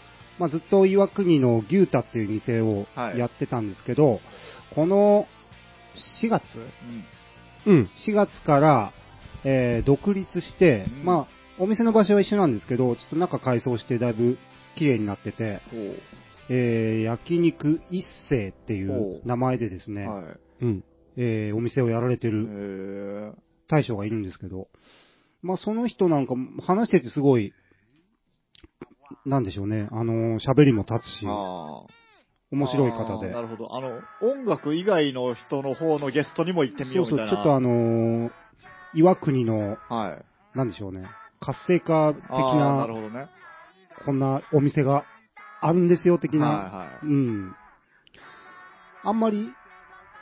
まあ、ずっと岩国の牛太っていう店をはいやってたんですけど、この4月？うん。うん。4月から、えー独立して、うんまあ、お店の場所は一緒なんですけど、ちょっと中改装してだいぶ綺麗になってて。えー焼肉一世っていおうう名前でですね、はい。うん。えーお店をやられてへるー大将がいるんですけど、まあその人なんか話しててすごい、なんでしょうね、あのー喋りも立つし。面白い方で。なるほど。あの、音楽以外の人の方のゲストにも行ってみよそううそう、みたいな。ちょっとあのー岩国の、はい。なんでしょうね、活性化的ななる、ほどね。こんなお店があるんですよ、的な、はいはい。うん。あんまり、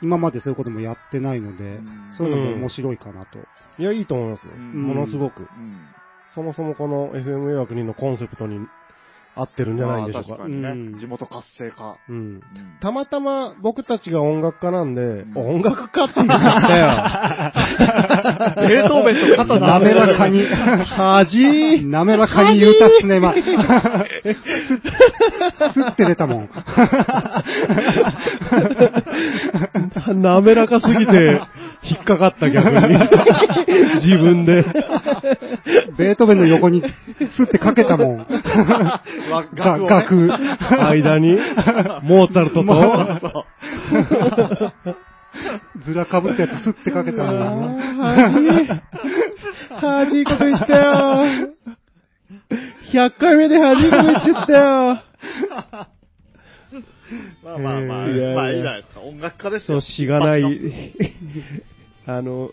今までそういうこともやってないのでうん、そういうのも面白いかなと。いや、いいと思いますよ。うんものすごく。うん。そもそもこの FM 岩国のコンセプトに合ってるんじゃないでしょうかまあ確。かにね、うん地元活性化。うん。うんたまたま僕たちが音楽家なんで、ん音楽家って言っちゃったよ。ベートーベンと肩滑らかに、恥滑らかに言うたっすね、今。すすって出たもん。滑らかすぎて、引っかかった逆に。自分で。ベートーベンの横にすってかけたもん。楽をね楽。間に、モーツァルトと、ずらかぶったやつすってかけたもん。恥。恥いこと言ったよ。100回目で恥いこと言っちゃったよ。まあまあまあ、まあいいじゃないですか。音楽家ですよ。そう、しがないあの、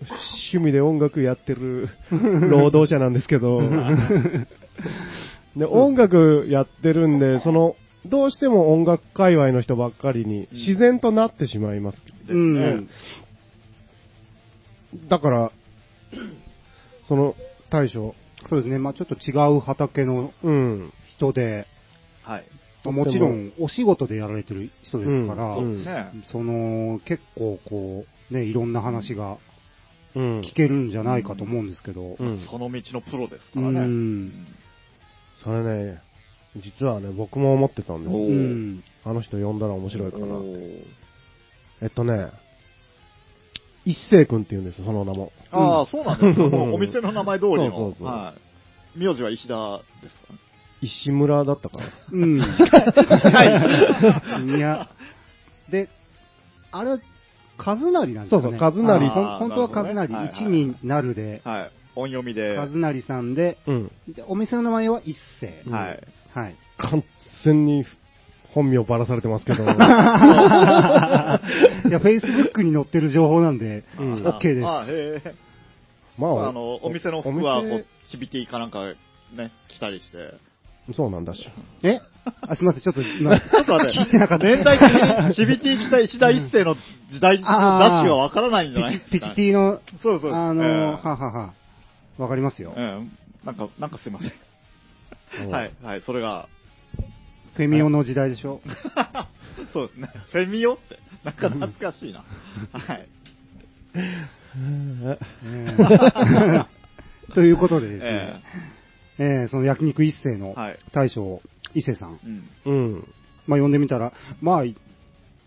趣味で音楽やってる 労働者なんですけど、で音楽やってるんで、その、どうしても音楽界隈の人ばっかりに自然となってしまいます。のうん。だから、その大将、そうですね。まあちょっと違う畑のうん。人で、はい。とってももちろんお仕事でやられてる人ですから、うん。その、結構こう、ね、いろんな話がうん。聞けるんじゃないかと思うんですけど、うん。その道のプロですかうらね。ん。それね、実はね、僕も思ってたんですよ。ん。あの人呼んだら面白いかな。えっとね、一星君って言うんです、その名も。ああ、そうなんですよ。お店の名前通りの。そうそうそうはい。名字は石田ですか？ね。石村だったかな。うん。いや、で、あれは、和成なんですそうかね。そう和成あほんあー本当は和成、なるほどね一になるで、はい。音読みで。和成さんで、うん。でお店の名前は一世。うんはい。はい。完全に本名ばらされてますけど。いや、Facebook に載ってる情報なんで、うん OK です。あへえ。まあの、お店の服は、こう、チビティかなんか、ね、着たりして。そうなんだし。え？あ、すみません、ちょっと 今、ちょっと待って。年代的にチビティ着た石田一世の時代のダッシュはわからないんじゃない？ピチティの、そうそう。あの、ええはははわかりますよ。うん。なんか、なんかすいません。うんはい、はい、それが、フェミオの時代でしょ？そうですね。フェミオって、なんか懐かしいな。はい。ええということでですえね、えーその焼肉一世えのはい。大将、伊勢さん、うん。うん。まあ呼んでみたら、まあ、い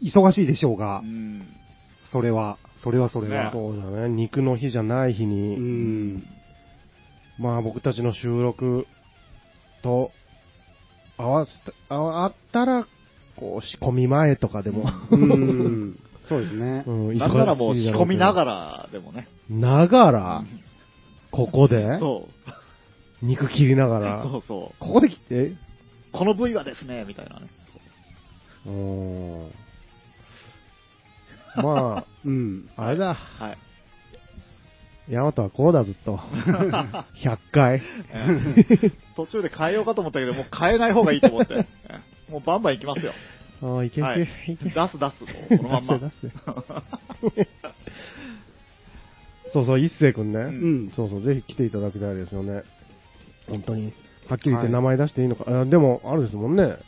忙しいでしょうがう、ん。それは、それはそれは。そうだね。肉の日じゃない日うに、ん。まあ僕たちの収録と合わせた、ああったら、こう仕込み前とかでも、うん。そうですねう。んなんならもう仕込みながら。らでもね。ながら、ここで？そう。肉切りながら、そうそう。ここで切って、この部位はですね、みたいなね。うんま うん。あ、あれだ。はい。ヤマトはこうだ、ずっと。100回。途中で変えようかと思ったけど、もう変えない方がいいと思って。もうバンバン行きますよ。ああ、いけいけ、はいいけ。出す出す、このまんま。出せ出せそうそう、一星くんね。うん。そうそう、ぜひ来ていただきたいですよね。本当に。はっきり言ってはい名前出していいのか。あでも、あるですもんね。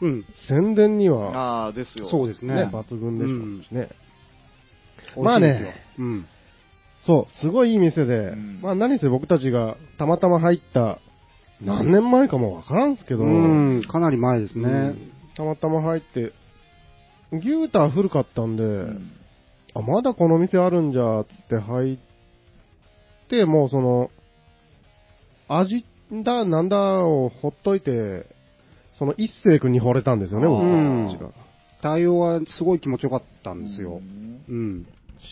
うん。宣伝には、ああ、ですよ。そうですね。ね、抜群でしょうしね。うんまあね。うん。そう、すごいいい店で、うんまあ何せ僕たちがたまたま入った、何年前かもわからんすけど、うん、かなり前ですね。うんたまたま入って、牛ター古かったんで、うんあ、まだこの店あるんじゃ、つって入って、もうその、味だ、なんだをほっといて、その一星君に惚れたんですよね、僕うんたちが。対応はすごい気持ちよかったんですよう。んうん。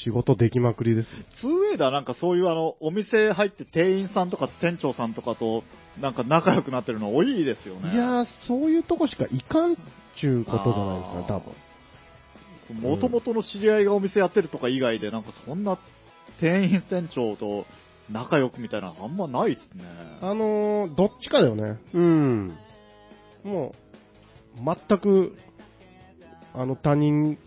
仕事できまくりです。ツーウェイではなんかそういうあの、お店入って店員さんとか店長さんとかと、なんか仲良くなってるの多いですよね。いやー、そういうとこしかいかんっちゅうことじゃないですかね、多分。もともとの知り合いがお店やってるとか以外で、なんかそんな店員店長と仲良くみたいなのあんまないですね。あのー、どっちかだよね。うん。もう、全く、あの、他人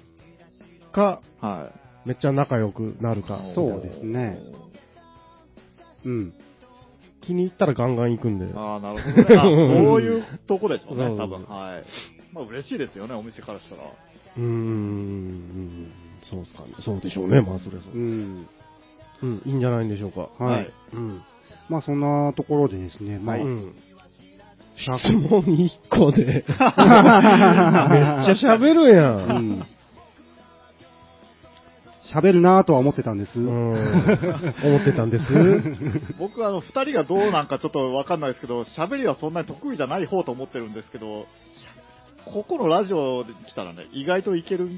か、はめっちゃ仲良くなるか。い。そうですねうん。気に入ったらガンガン行くんで。ああ、なるほどね。あ そういうとこでしょうね、多分。はい。まあ嬉しいですよね、お店からしたら。うーん、そうっすかね。そうでしょうね、まあそれそうう。ん。うん、いいんじゃないんでしょうか。ははいい。うん。まあそんなところでですね、まあ、うん。質問1個で、めっちゃ喋るや。うんん。喋るなぁとは思ってたんです。うん。思ってたんです。僕、あの、二人がどうなんかちょっとわかんないですけど、喋りはそんなに得意じゃない方と思ってるんですけど、ここのラジオで来たらね、意外といける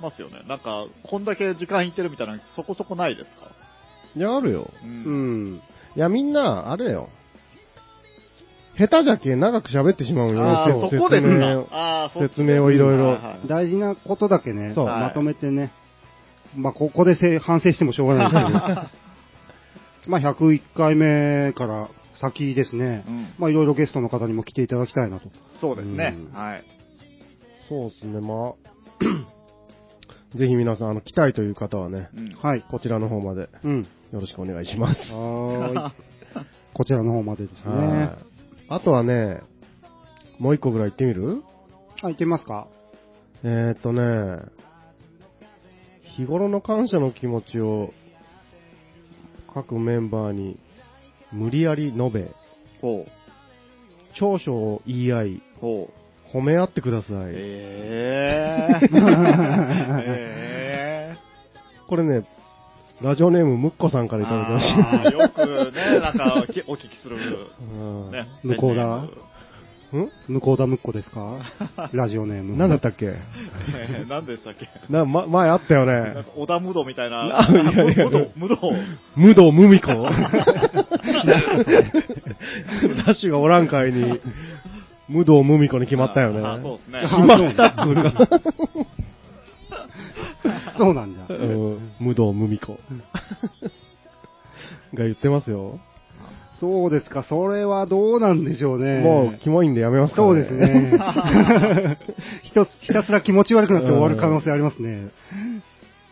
ますよね。なんか、こんだけ時間いってるみたいなのそこそこないですか？いや、あるよ。う。うんん。いや、みんな、あれだよ。下手じゃけ長く喋ってしまうんよ。ああ、そこです説明をか。ああ、そっち説明をいろいろはいはい大事なことだけね、そうまとめてね、まあ、ここでせ反省してもしょうがないですけど、まあ、101回目から先ですね、うんまあ、いろいろゲストの方にも来ていただきたいなと。そうですねう。んはい。そうですね、まあ。ぜひ皆さん、あの、来たいという方はね、うんはい。こちらの方までうん。よろしくお願いします。はーい。こちらの方までですね。はいあとはね、もう一個ぐらい行ってみる？あ、行ってみますかえー、っとね、日頃の感謝の気持ちを各メンバーに無理やり述べ。長所を言い合い。褒め合ってください。ええー。えこれね、ラジオネームムッコさんからいただきました。よくね、なんかきお聞きする、うんね。向こうだん？向こうだむっこですか？ラジオネーム。なんだったっけ？えー何でしたっけ？な、ま、前あったよね。なんか織田無道みたいな。あいやいや無道、無道。無道無ダッシュがおらん会に、無道無味子に決まったよね。あそうですね。決まったっつうか。そうなんだ。うん無道無味子。が言ってますよ。そうですか、それはどうなんでしょうね。もう、キモいんでやめますか、そうです。ね。ひとひたすら気持ち悪くなって終わる可能性ありますね。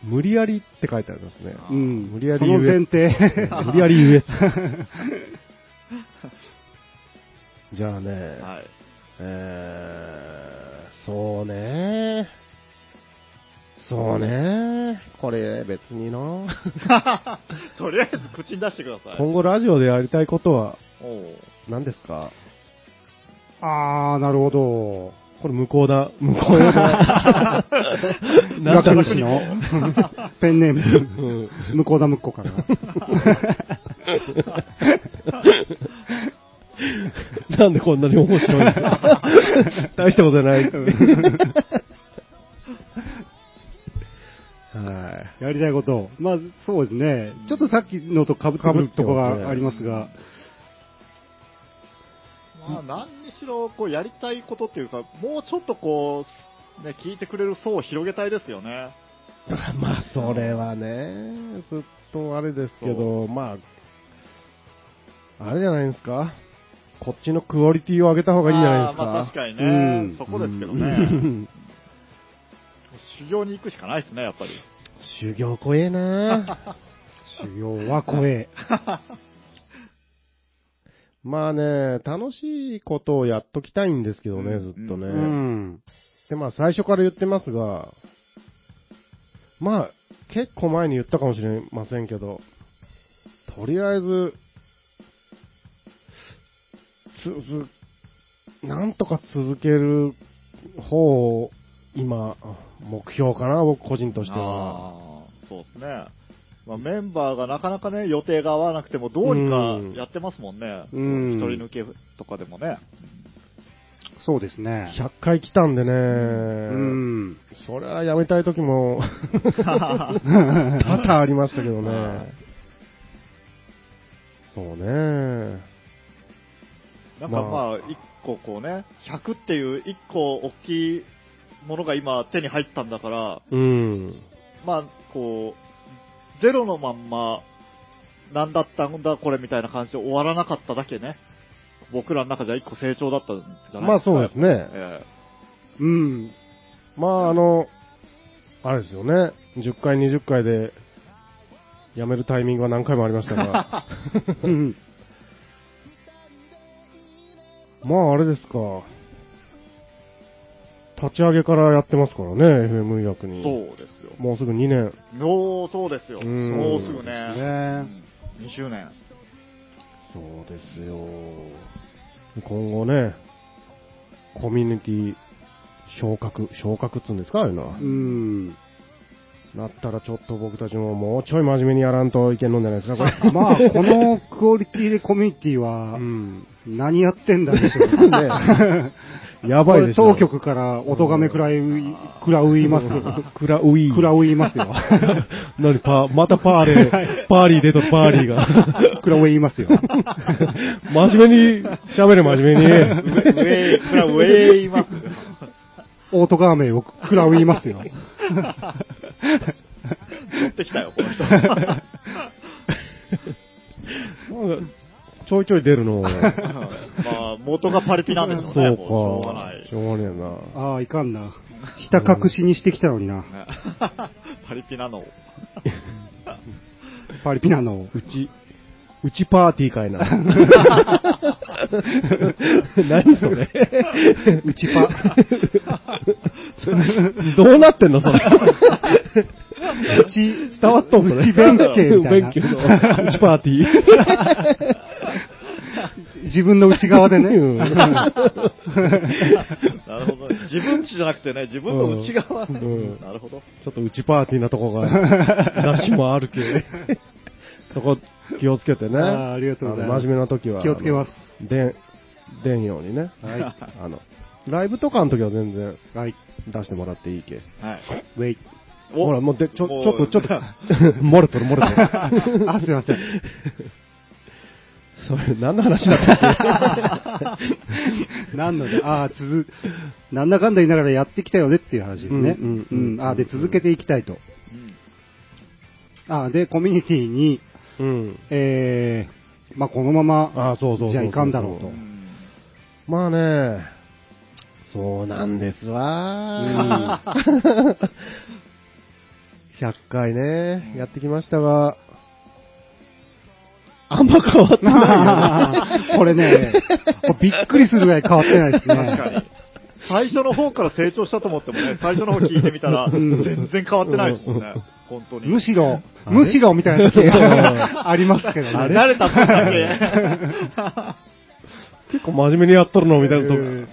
無理やりって書いてありますね。うん。無理やりその前提。無理やり言え。じゃあね、はい。えー、そうねそうねこれ別にな とりあえず口に出してください。今後ラジオでやりたいことは何ですか？あー、なるほど。これ向こうだ、向こうだ。なん岩国市の ペンネーム、うん向こうだむっこから。なんでこんなに面白いんだ大したことない。はい。やりたいこと。まあ、そうですね。ちょっとさっきのと被ってくるとこがありますが。まあ、何にしろ、こう、やりたいことっていうか、もうちょっとこう、ね、聞いてくれる層を広げたいですよね。まあ、それはね、ずっとあれですけど、まあ、あれじゃないですか。こっちのクオリティを上げた方がいいんじゃないですか。あーまあ確かにね、うんそこですけどうね。ん修行に行くしかないですね、やっぱり。修行怖えな 修行は怖え。まあね、楽しいことをやっときたいんですけどね、うんずっとね。うん。で、まあ最初から言ってますが、まあ結構前に言ったかもしれませんけど、とりあえず、つ、つ、なんとか続ける方を今、目標かな、僕個人としては。そうですね。まあ、メンバーがなかなかね、予定が合わなくても、どうにかやってますもんね。うん一人抜けとかでもね。そうですね。100回来たんでね、うん。それはやめたい時も 多々ありましたけどね。そうね。なんかまあ、一個こうね、100っていう一個大きいものが今手に入ったんだから、うん。まあ、こう、ゼロのまんま、なんだったんだこれみたいな感じで終わらなかっただけね、僕らの中じゃ一個成長だったんじゃないまあですか。そうですね。えうん。まああの、あれですよね。10回、20回で辞めるタイミングは何回もありましたが。うんまああれですか。立ち上げからやってますからね、FM 医学に。えそうですよ。もうすぐ2年。もうそうですよ。うんもうすぐね。ねうん2周年。そうですよ。今後ね、コミュニティ昇格、昇格っつうんですかああいうのはう。ん。なったらちょっと僕たちももうちょい真面目にやらんといけんのんじゃないですか、これ。まあ、このクオリティでコミュニティはう、ん。何やってんだでしょうね やばいでしょ。これ当局から音がめくらい、くらういますよ。クラウイー。くらういますよ。何パー、またパーレー、パーリー出とるパーリーが。くらういますよ。真面目に喋れ真面目に。上、上、これは上言います。オートガーメンをくらういますよ。乗ってきたよ、この人。ちょいちょい出るの。まあ、元がパリピなんでしょうね。そうもうしょうがかない。。しょうがねえな。ああ、いかんな。ひた隠しにしてきたのにな。ね パリピなのを。パリピなのを。うち、うちパーティーかいな。何それ？うちパ。どうなってんのそれ？うち、伝わっとんのねうち弁慶みたいな弁慶のうちパーティー。自分の内側でね。うん なるほど。自分ちじゃなくてね、自分の内側。うんうんなるほど。ちょっとうちパーティーなとこが、出しもあるけ。そこ気をつけてね。あーありがとうございます真面目な時は。気をつけます。で、出んようにね。はい。あの、ライブとかの時は全然はい。出してもらっていいけ。はい。ウェイ。おほら、もうで、ちょ、ちょっと、ちょっと、漏れとる漏れとる。あ、すいません。それ、何の話だったっ 何ので、ああ、続、なんだかんだ言いながらやってきたよねっていう話ですね。うんうんうんうん。ああ、で、続けていきたいと。うんああ、で、コミュニティに、けうん。えー、まあ、このまま、あそうそうそうそうじゃあいかんだろうと。うんまあね、そうなんですわ。100回ね、やってきましたが、あんま変わってないよね。これね、びっくりするぐらい変わってないですね。確かに。最初の方から成長したと思ってもね、最初の方聞いてみたら、ん全然変わってないですもんね。本当に。むしろ、むしろみたいな時 ありますけどね。慣れた分だけ。結構真面目にやっとるのみたいなとこうん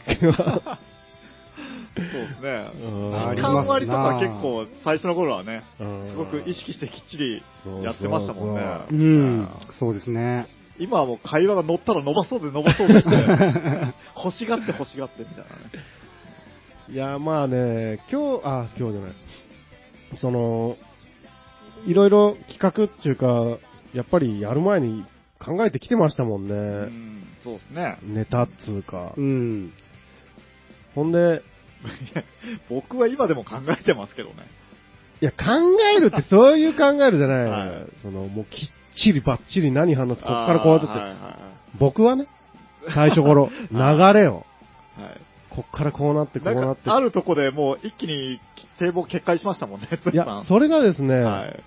そうですね。うんありますな時間割とか結構、最初の頃はね、うんすごく意識してきっちりやってましたもんね。そううん、そうですね。今はもう会話が乗ったら伸ばそうで伸ばそうでって、欲しがって欲しがってみたいなね。いや、まあね、今日、あ、今日じゃない。その、いろいろ企画っていうか、やっぱりやる前に考えてきてましたもんうね。ん、そうですね。ネタっつうかう。ん。ほんで、僕は今でも考えてますけどね。いや、考えるってそういう考えるじゃない。はいその、もうきっちりばっちり何話す、こっからこうやって僕はね、最初頃、流れを、いはい。はいこっからこうなって、こうなって。あるとこでもう一気に堤防決壊しましたもんね、ついや、それがですね、はい。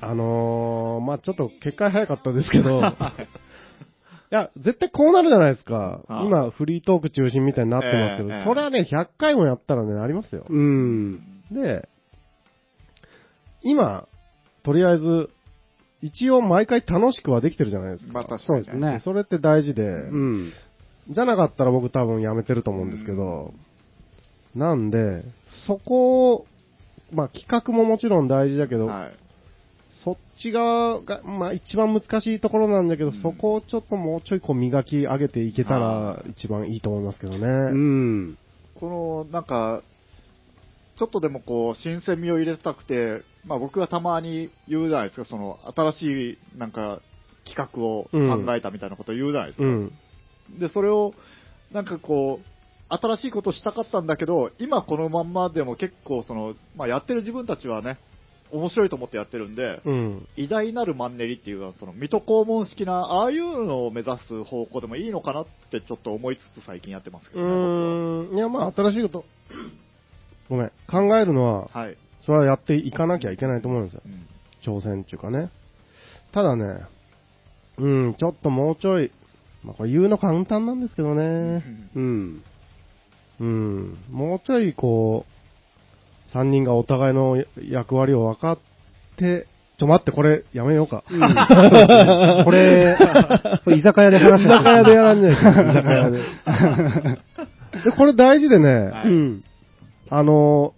あのー、まあちょっと結界早かったですけど、い や、絶対こうなるじゃないですか。はい今、フリートーク中心みたいになってますけど、ええそれはね、100回もやったらね、なりますよ。うん。で、今、とりあえず、一応毎回楽しくはできてるじゃないですか。まあ確かにそうですね。それって大事で、うん。じゃなかったら僕多分やめてると思うんですけど、なんで、そこを、まあ企画ももちろん大事だけど、はい。そっち側が、まあ一番難しいところなんだけど、うんそこをちょっともうちょいこう磨き上げていけたら一番いいと思いますけどね。うん。この、なんか、ちょっとでもこう、新鮮味を入れたくて、まあ僕がたまに言うじゃないですか、その、新しい、なんか、企画を考えたみたいなことを言うじゃないですか。うん。で、それを、なんかこう、新しいことしたかったんだけど、今このまんまでも結構その、まあやってる自分たちはね、面白いと思ってやってるんで、うん。偉大なるマンネリっていうのは、その、水戸黄門式な、ああいうのを目指す方向でもいいのかなってちょっと思いつつ最近やってますけうどね。僕ーん。いや、まあ新しいこと、ごめん。考えるのは、ははい。それはやっていかなきゃいけないと思うんですよ。うん挑戦っていうかね。ただね、うん、ちょっともうちょい、まあこれ言うの簡単なんですけどね。うん。うん、もうちょいこう、三人がお互いの役割を分かって、ちょ待って、これやめようか。これ、これ居酒屋で話居す酒屋でやらんねえか、居酒屋で。で、これ大事でね。あの、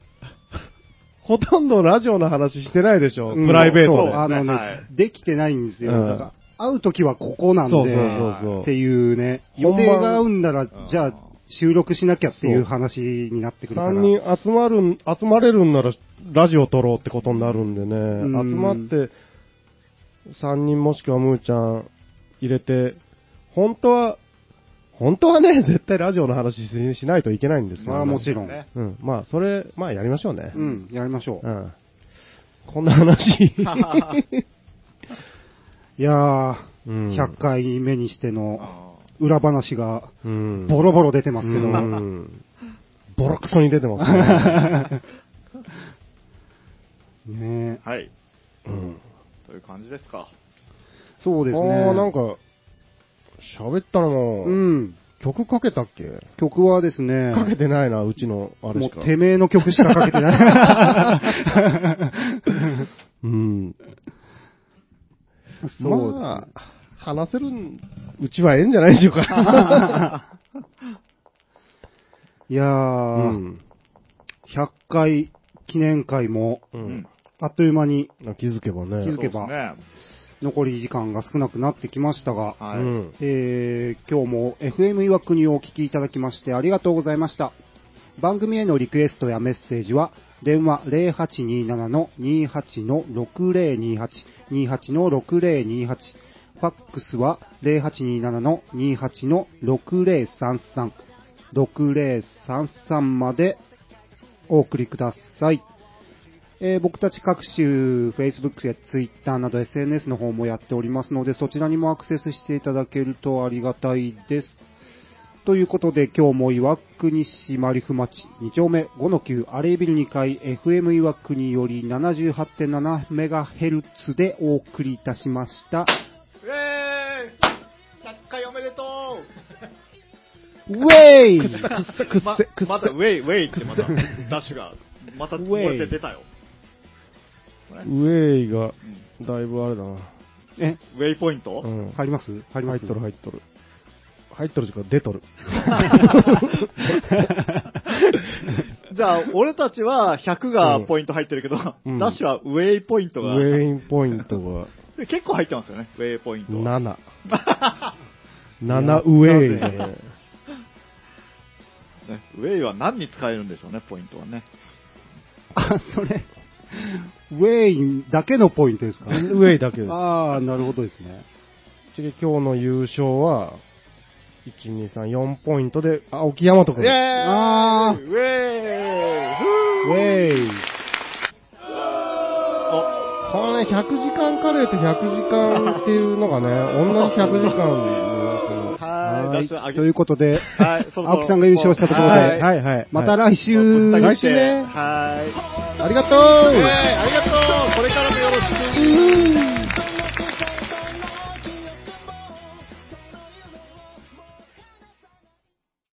ほとんどラジオの話してないでしょ、うん。プライベートで。あのね、はい。できてないんですよ。会うときはここなんで、っていうね、予定が合うんなら、じゃうんあ収録しなきゃっていう話になってくるから。三人集まるん、集まれるんなら、ラジオ撮ろうってことになるんでね、ん集まって、三人もしくはムーちゃん入れて、本当は、本当はね、絶対ラジオの話ししないといけないんですよ、まあもちろん。ねうん、まあ、それ、まあやりましょうね。うん、やりましょう。うん。こんな話。いやー、うん100回目にしてのあ裏話がうん。ボロボロ出てますけど、うんボロクソに出てますね。ねーはい。うん。という感じですか。そうですね。ああ、なんか、喋ったのも、うん。曲かけたっけ？曲はですね、かけてないな、うちの、あれしか。もうてめえの曲しかかけてない。うん。そうまあ、話せるん、うちはええんじゃないでしょうか。いやうー、ん。100回記念会も、ううんん。あっという間に気づけばね。気づけばね。残り時間が少なくなってきましたが、はい。うん。えー今日も FM 岩国をお聞きいただきましてありがとうございました。番組へのリクエストやメッセージは、電話0827-28-6028、28-6028、ファックスは0827-28-6033、6033までお送りください。えー僕たち各種 Facebook や Twitter など SNS の方もやっておりますので、そちらにもアクセスしていただけるとありがたいです。ということで、今日も岩国市マリフ町2丁目5の9アレイビル2階 FM 岩国より 78.7MHz でお送りいたしました。でとウェイうままたウェイ、ウェイってまた、ダッシュが、また、こうやって出たよ。ウェイが、うんだいぶあれだな。え、ウェイポイントうん。入ります？入ります？入っとる入っとる。入っとる時から出とる。じゃあ、俺たちは100がポイント入ってるけど、うんダッシュはウェイポイントウが、ェインポイントがで 結構入ってますよね、ウェイポイントは。7。7ウェイで。ねウェイは何に使えるんでしょうね、ポイントはね。あ、それ、ウェイだけのポイントですか？ウェイだけです。ああ、なるほどですね。ちで今日の優勝は、1、2、3、4ポイントで、青木大和君。イェーイあーウェーイウェイこのね、100時間カレーと100時間っていうのがね、同じ100時間のい。ということで、青木さんが優勝したところで、はい、はい。また来週、来週ね。はい。ありがとうありがとうこれから